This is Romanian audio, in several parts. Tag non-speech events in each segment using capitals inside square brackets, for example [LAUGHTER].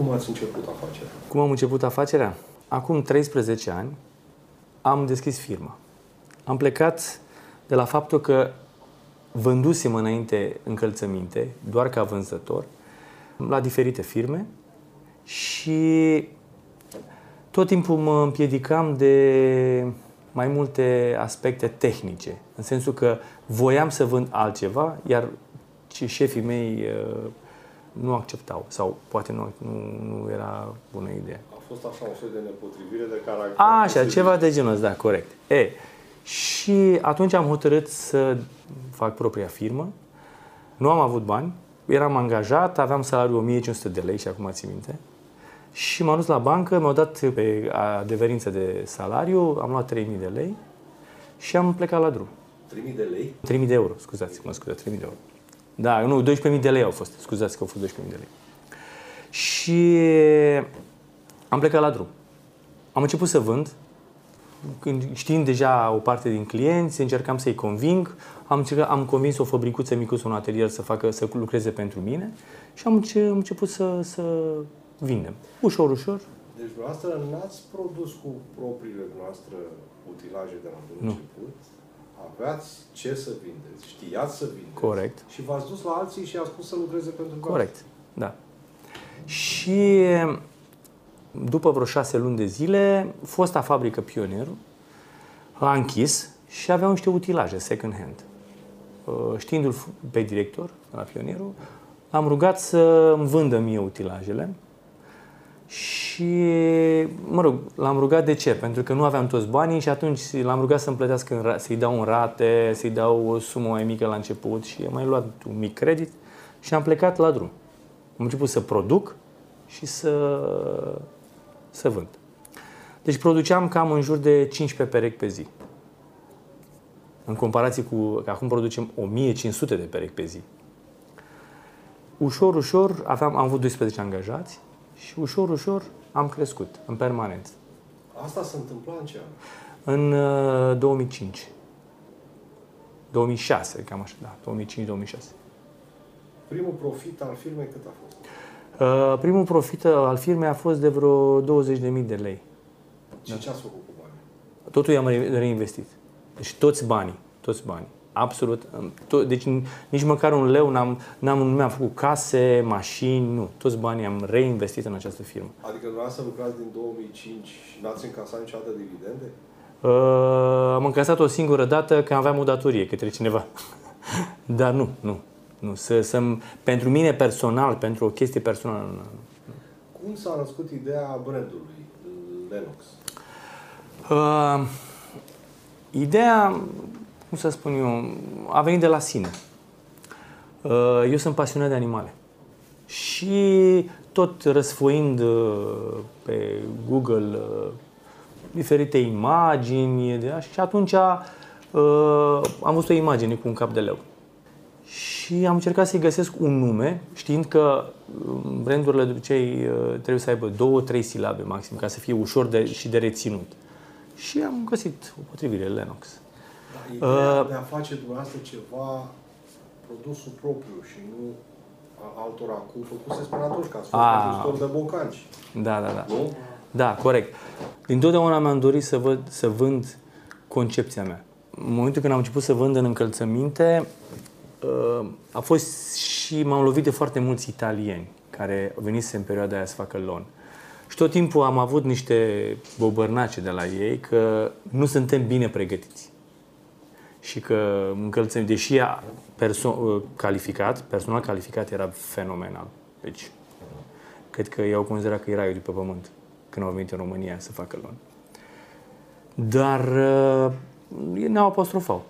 Cum ați început afacerea? Cum am început afacerea? Acum 13 ani am deschis firma. Am plecat de la faptul că vândusem înainte încălțăminte, doar ca vânzător, la diferite firme și tot timpul mă împiedicam de mai multe aspecte tehnice, în sensul că voiam să vând altceva, iar șefii mei uh, nu acceptau sau poate nu, nu, nu era bună idee. A fost așa un fel de nepotrivire de caracter. Așa, ceva de genul ăsta, da, corect. E, și atunci am hotărât să fac propria firmă. Nu am avut bani, eram angajat, aveam salariul 1500 de lei și acum țin minte. Și m-am dus la bancă, mi-au dat pe adeverință de salariu, am luat 3000 de lei și am plecat la drum. 3000 de lei? 3000 de euro, scuzați, mă scuze, 3000 de euro. Da, nu, 12.000 de lei au fost. Scuzați că au fost 12.000 de lei. Și am plecat la drum. Am început să vând, știind deja o parte din clienți, încercam să-i conving, am, încercat, am convins o fabricuță micuță, un atelier să, facă, să lucreze pentru mine și am, am început să, să vindem. Ușor, ușor. Deci dumneavoastră n-ați produs cu propriile noastre utilaje de la bun nu. început, aveați ce să vindeți, știați să vindeți. Corect. Și v-ați dus la alții și i-ați spus să lucreze pentru voi. Corect, da. Și după vreo șase luni de zile, fosta fabrică Pionierul a închis și avea niște utilaje second hand. Uh, știindu-l pe director la Pionierul, am rugat să îmi vândă mie utilajele și, mă rog, l-am rugat de ce? Pentru că nu aveam toți banii și atunci l-am rugat să-mi plătească, să-i dau un rate, să-i dau o sumă mai mică la început și am mai luat un mic credit și am plecat la drum. Am început să produc și să, să vând. Deci produceam cam în jur de 15 perechi pe zi. În comparație cu că acum producem 1500 de perechi pe zi. Ușor, ușor, aveam, am avut 12 angajați și ușor, ușor am crescut în permanență. Asta se întâmpla în ce an? În uh, 2005. 2006, cam așa, da, 2005-2006. Primul profit al firmei cât a fost? Uh, primul profit al firmei a fost de vreo 20.000 de lei. Și da. ce ați făcut cu banii? Totul i-am reinvestit. Deci toți banii, toți banii. Absolut. Deci nici măcar un leu n-am, n-am, nu mi-am făcut case, mașini, nu. Toți banii am reinvestit în această firmă. Adică să lucrați din 2005 și n-ați încasat niciodată dividende? Uh, am încasat o singură dată că aveam o datorie către cineva. [LAUGHS] Dar nu, nu. nu. Să, să pentru mine personal, pentru o chestie personală, nu. Cum s-a născut ideea brandului Lennox? Uh, ideea cum să spun eu, a venit de la sine. Uh, eu sunt pasionat de animale. Și tot răsfoind uh, pe Google uh, diferite imagini de și atunci am văzut o imagine cu un cap de leu. Și am încercat să-i găsesc un nume, știind că brandurile de obicei trebuie să aibă două, trei silabe maxim, ca să fie ușor de, și de reținut. Și am găsit o potrivire, Lennox. Ideea uh, de a face dumneavoastră ceva produsul propriu și nu altora cum făcuse până atunci, că ați fost de bocanci. Da, da, da. Nu? Da, corect. Dintotdeauna mi-am dorit să, văd, să vând concepția mea. În momentul când am început să vând în încălțăminte, uh, a fost și m-am lovit de foarte mulți italieni care venise în perioada aia să facă lon. Și tot timpul am avut niște bobărnace de la ei că nu suntem bine pregătiți și că încălțăm, deși ea perso- calificat, personal calificat era fenomenal. Deci, cred că i-au considerat că era eu de pe pământ când au venit în România să facă lon. Dar uh, ne-au apostrofat.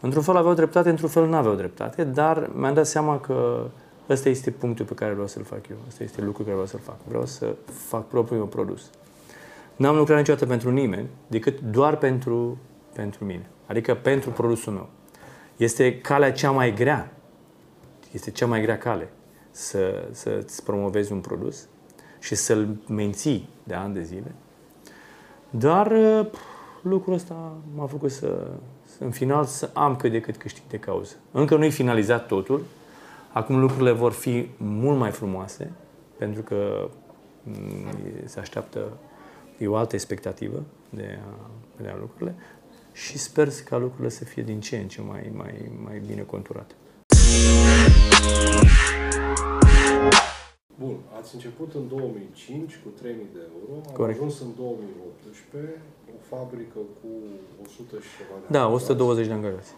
Într-un fel aveau dreptate, într-un fel nu aveau dreptate, dar mi-am dat seama că ăsta este punctul pe care vreau să-l fac eu. Ăsta este lucrul pe care vreau să-l fac. Vreau să fac propriul meu produs. N-am lucrat niciodată pentru nimeni, decât doar pentru, pentru mine adică pentru produsul meu. Este calea cea mai grea, este cea mai grea cale să, să-ți promovezi un produs și să-l menții de ani de zile. Dar lucrul ăsta m-a făcut să, să, în final, să am cât de cât câștig de cauză. Încă nu-i finalizat totul. Acum lucrurile vor fi mult mai frumoase, pentru că mm, se așteaptă, e o altă expectativă de a vedea lucrurile și sper ca lucrurile să fie din ce în ce mai, mai, mai bine conturate. Bun, ați început în 2005 cu 3.000 de euro, am Corect. ajuns în 2018, o fabrică cu 100 și ceva de Da, angajați, 120 de angajați.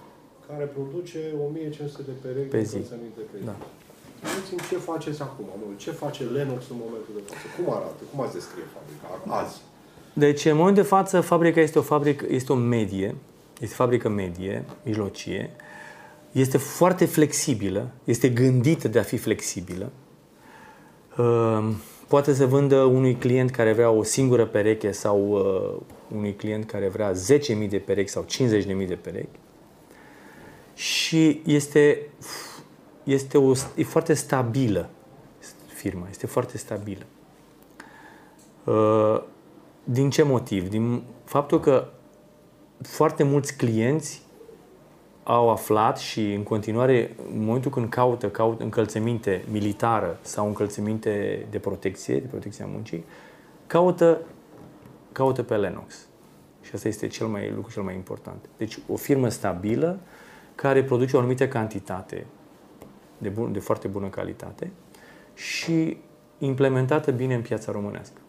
care produce 1500 de perechi Pe de zi. încălțăminte pe zi. Da. Spuneți-mi ce faceți acum, nu? ce face Lennox în momentul de față? Cum arată? Cum ați descrie fabrica azi? Deci, în momentul de față, fabrica este o fabrică, este o medie, este o fabrică medie, mijlocie, este foarte flexibilă, este gândită de a fi flexibilă. Uh, Poate să vândă unui client care vrea o singură pereche sau uh, unui client care vrea 10.000 de perechi sau 50.000 de perechi. Și este, este o, e foarte stabilă firma, este foarte stabilă. Uh, din ce motiv? Din faptul că foarte mulți clienți au aflat și în continuare, în momentul când caută, caută încălțăminte militară sau încălțăminte de protecție, de protecția muncii, caută, caută pe Lennox. Și asta este cel mai, lucru cel mai important. Deci o firmă stabilă care produce o anumită cantitate de, bun, de foarte bună calitate și implementată bine în piața românească.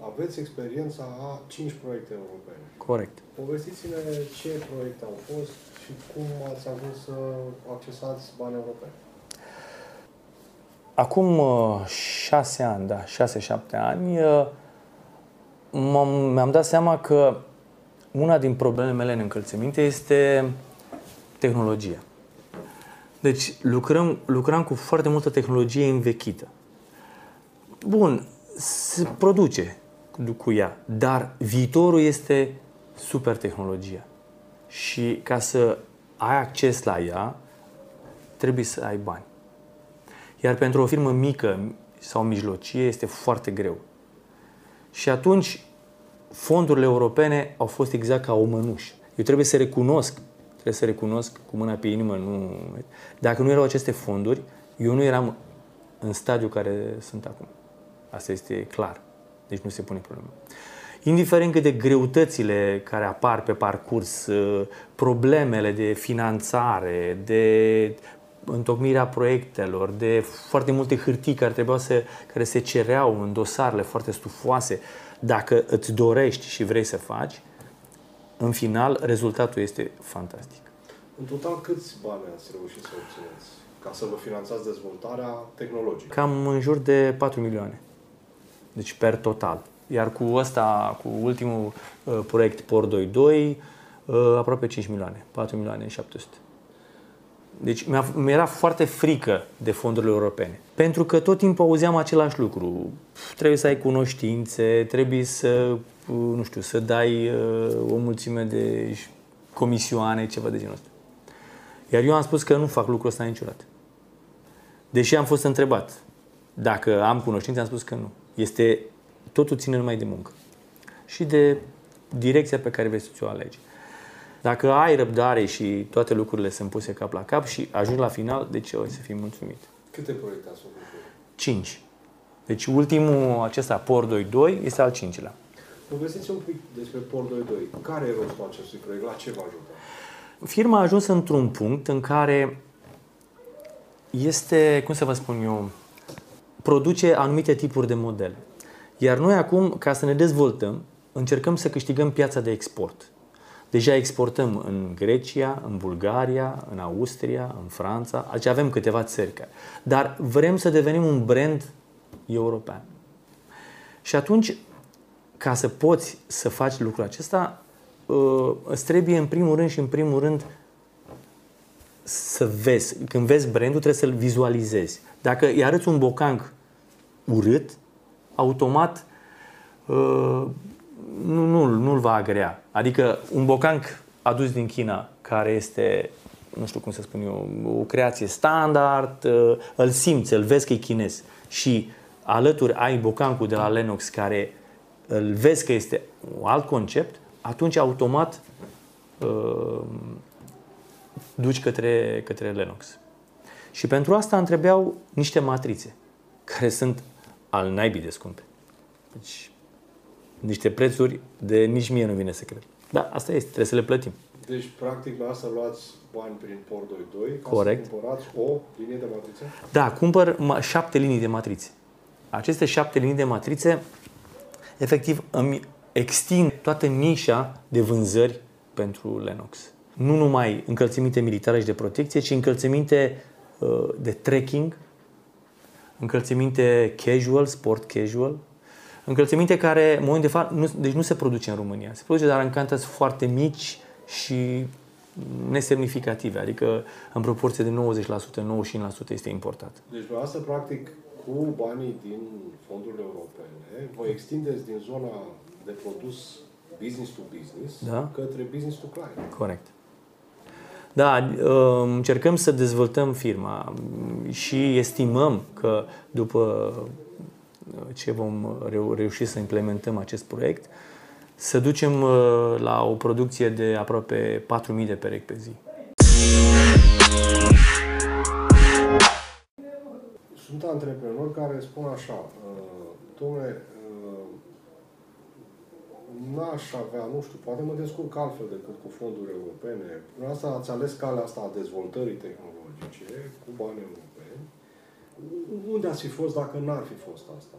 Aveți experiența a 5 proiecte europene. Corect. Povestiți-ne ce proiecte au fost și cum ați ajuns să accesați bani europeni. Acum uh, șase ani, da, șase-șapte ani, uh, m-am, mi-am dat seama că una din problemele mele în încălțăminte este tehnologia. Deci lucrăm, lucram cu foarte multă tehnologie învechită. Bun, se produce cu ea, dar viitorul este super tehnologia. Și ca să ai acces la ea, trebuie să ai bani. Iar pentru o firmă mică sau mijlocie este foarte greu. Și atunci fondurile europene au fost exact ca o mănușă. Eu trebuie să recunosc, trebuie să recunosc cu mâna pe inimă, nu... Dacă nu erau aceste fonduri, eu nu eram în stadiul care sunt acum. Asta este clar. Deci nu se pune problema. Indiferent cât de greutățile care apar pe parcurs, uh, problemele de finanțare, de întocmirea proiectelor, de foarte multe hârtii care trebuiau să, care se cereau în dosarele foarte stufoase, dacă îți dorești și vrei să faci, în final rezultatul este fantastic. În total, câți bani ați reușit să obțineți ca să vă finanțați dezvoltarea tehnologică? Cam în jur de 4 milioane. Deci per total. Iar cu ăsta, cu ultimul uh, proiect POR 22, uh, aproape 5 milioane, 4 milioane 700. Deci mi-a, mi-era foarte frică de fondurile europene. Pentru că tot timpul auzeam același lucru. Trebuie să ai cunoștințe, trebuie să, nu știu, să dai uh, o mulțime de comisioane, ceva de genul ăsta. Iar eu am spus că nu fac lucrul ăsta niciodată. Deși am fost întrebat dacă am cunoștințe, am spus că nu. Este, totul ține numai de muncă. Și de direcția pe care vrei să ți-o alegi. Dacă ai răbdare și toate lucrurile sunt puse cap la cap și ajungi la final, de ce o să fii mulțumit? Câte proiecte ați făcut? 5. Deci ultimul acesta, POR 22, este al cincilea. Povestiți un pic despre POR 22. Care e rostul acestui proiect? La ce vă ajută? Firma a ajuns într-un punct în care este, cum să vă spun eu, produce anumite tipuri de modele. Iar noi acum, ca să ne dezvoltăm, încercăm să câștigăm piața de export. Deja exportăm în Grecia, în Bulgaria, în Austria, în Franța, deci avem câteva țări. Dar vrem să devenim un brand european. Și atunci, ca să poți să faci lucrul acesta, îți trebuie în primul rând și în primul rând să vezi. Când vezi brandul, trebuie să-l vizualizezi. Dacă îi arăți un bocanc urât, automat nu, nu, nu-l va agrea. Adică un bocanc adus din China, care este, nu știu cum să spun eu, o creație standard, îl simți, îl vezi că e chinez. Și alături ai bocancul de la Lennox, care îl vezi că este un alt concept, atunci automat uh, duci către, către Lennox. Și pentru asta îmi trebuiau niște matrițe, care sunt al naibii de scumpe. Deci, niște prețuri de nici mie nu vine să cred. Da, asta este, trebuie să le plătim. Deci, practic, la asta luați bani prin POR 22 ca Corect. să cumpărați o linie de matrițe? Da, cumpăr ma- șapte linii de matrițe. Aceste șapte linii de matrițe, efectiv, îmi extind toată nișa de vânzări pentru Lennox. Nu numai încălțăminte militare și de protecție, ci încălțăminte uh, de trekking, încălțăminte casual, sport casual, încălțăminte care, în momentul de față, nu, deci nu se produce în România. Se produce, dar în cantități foarte mici și nesemnificative, adică în proporție de 90%, 95% este importat. Deci, asta, practic, cu banii din fondurile europene, vă extindeți din zona de produs business to business Da. către business to client. Corect. Da, uh, încercăm să dezvoltăm firma și estimăm că după ce vom reu- reuși să implementăm acest proiect, să ducem uh, la o producție de aproape 4.000 de perechi pe zi. Sunt antreprenori care spun așa, uh, domnule, uh, n-aș avea, nu știu, poate mă descurc altfel decât cu fonduri europene. Prin asta ați ales calea asta a dezvoltării tehnologice cu bani europeni. Unde ați fi fost dacă n-ar fi fost asta?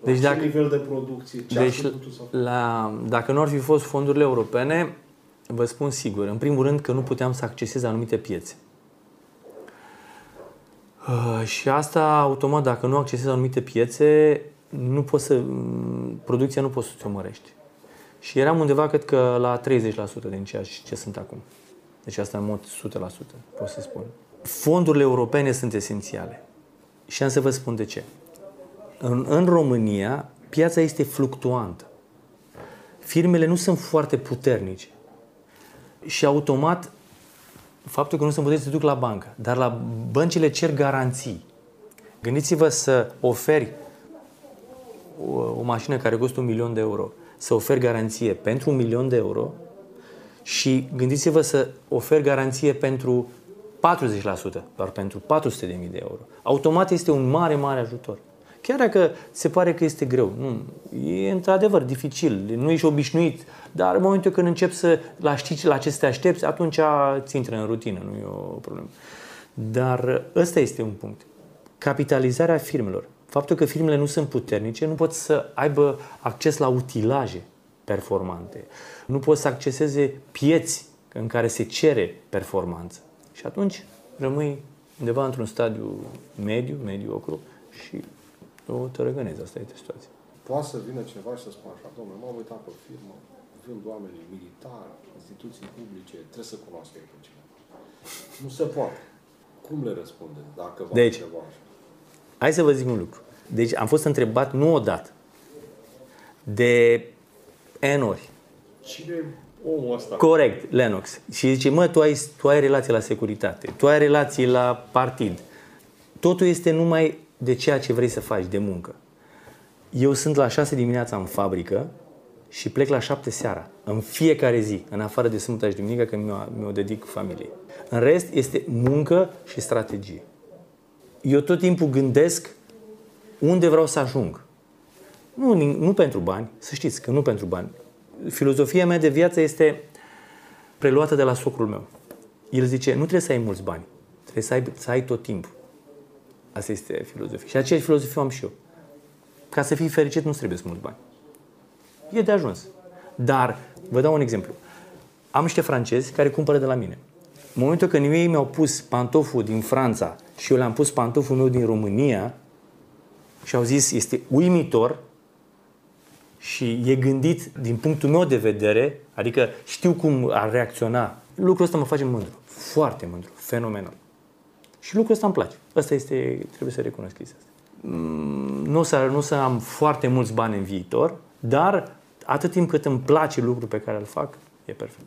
La Deci ce dacă- nivel de producție? Ce ați Deci, fi putut să la, dacă nu ar fi fost fondurile europene, vă spun sigur, în primul rând că nu puteam să accesez anumite piețe. Uh, și asta, automat, dacă nu accesezi anumite piețe, nu poți să, m, producția nu poți să ți-o mărești. Și eram undeva, cred că, la 30% din ceea ce sunt acum. Deci asta în mod 100%, pot să spun. Fondurile europene sunt esențiale. Și am să vă spun de ce. În, în România, piața este fluctuantă. Firmele nu sunt foarte puternice. Și automat, faptul că nu sunt puternice se duc la bancă, dar la băncile cer garanții. Gândiți-vă să oferi o, o mașină care costă un milion de euro, să oferi garanție pentru un milion de euro și gândiți-vă să oferi garanție pentru 40%, doar pentru 400.000 de euro. Automat este un mare, mare ajutor. Chiar dacă se pare că este greu, nu, e într-adevăr dificil, nu ești obișnuit, dar în momentul când începi să la știi la ce să te aștepți, atunci ți intră în rutină, nu e o problemă. Dar ăsta este un punct. Capitalizarea firmelor. Faptul că firmele nu sunt puternice, nu pot să aibă acces la utilaje performante. Nu pot să acceseze pieți în care se cere performanță. Și atunci rămâi undeva într-un stadiu mediu, mediocru și o tărăgănezi. Asta este situația. Poate să vină cineva și să spună așa, domnule, m-am uitat pe firmă, vând oamenii militari, instituții publice, trebuie să cunoască ei pe cineva. Nu se poate. Cum le răspunde dacă va Deci, ceva așa? Hai să vă zic un lucru. Deci am fost întrebat nu odată, de N ori. Cine e omul ăsta? Corect, Lennox. Și zice, mă, tu ai, tu ai relații la securitate, tu ai relații la partid. Totul este numai de ceea ce vrei să faci, de muncă. Eu sunt la 6 dimineața în fabrică și plec la 7 seara, în fiecare zi, în afară de sâmbătă și duminică, când mi-o, mi-o dedic familiei. În rest, este muncă și strategie. Eu tot timpul gândesc unde vreau să ajung. Nu, nu pentru bani, să știți că nu pentru bani. Filozofia mea de viață este preluată de la socrul meu. El zice, nu trebuie să ai mulți bani, trebuie să ai, să ai tot timpul. Asta este filozofia. Și aceeași filozofie am și eu. Ca să fii fericit nu trebuie să mulți bani. E de ajuns. Dar, vă dau un exemplu. Am niște francezi care cumpără de la mine. În momentul când ei mi-au pus pantoful din Franța și eu le-am pus pantoful meu din România și au zis, este uimitor și e gândit din punctul meu de vedere, adică știu cum ar reacționa. Lucrul ăsta mă face mândru. Foarte mândru. Fenomenal. Și lucrul ăsta îmi place. Asta este, trebuie să recunosc chestia asta. Mm, Nu o, să, nu o să am foarte mulți bani în viitor, dar atât timp cât îmi place lucrul pe care îl fac, e perfect.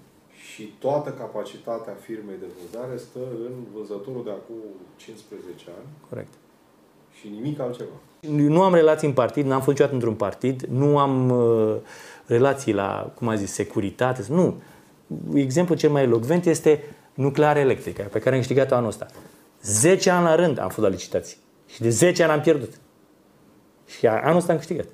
Și toată capacitatea firmei de vânzare stă în vânzătorul de acum 15 ani Corect. și nimic altceva. Nu am relații în partid, n-am fost niciodată într-un partid, nu am uh, relații la, cum a zis, securitate. Nu. Exemplul cel mai elocvent este nuclearea electrică, pe care am câștigat-o anul ăsta. 10 ani la rând am fost la licitații. Și de 10 ani am pierdut. Și anul ăsta am câștigat.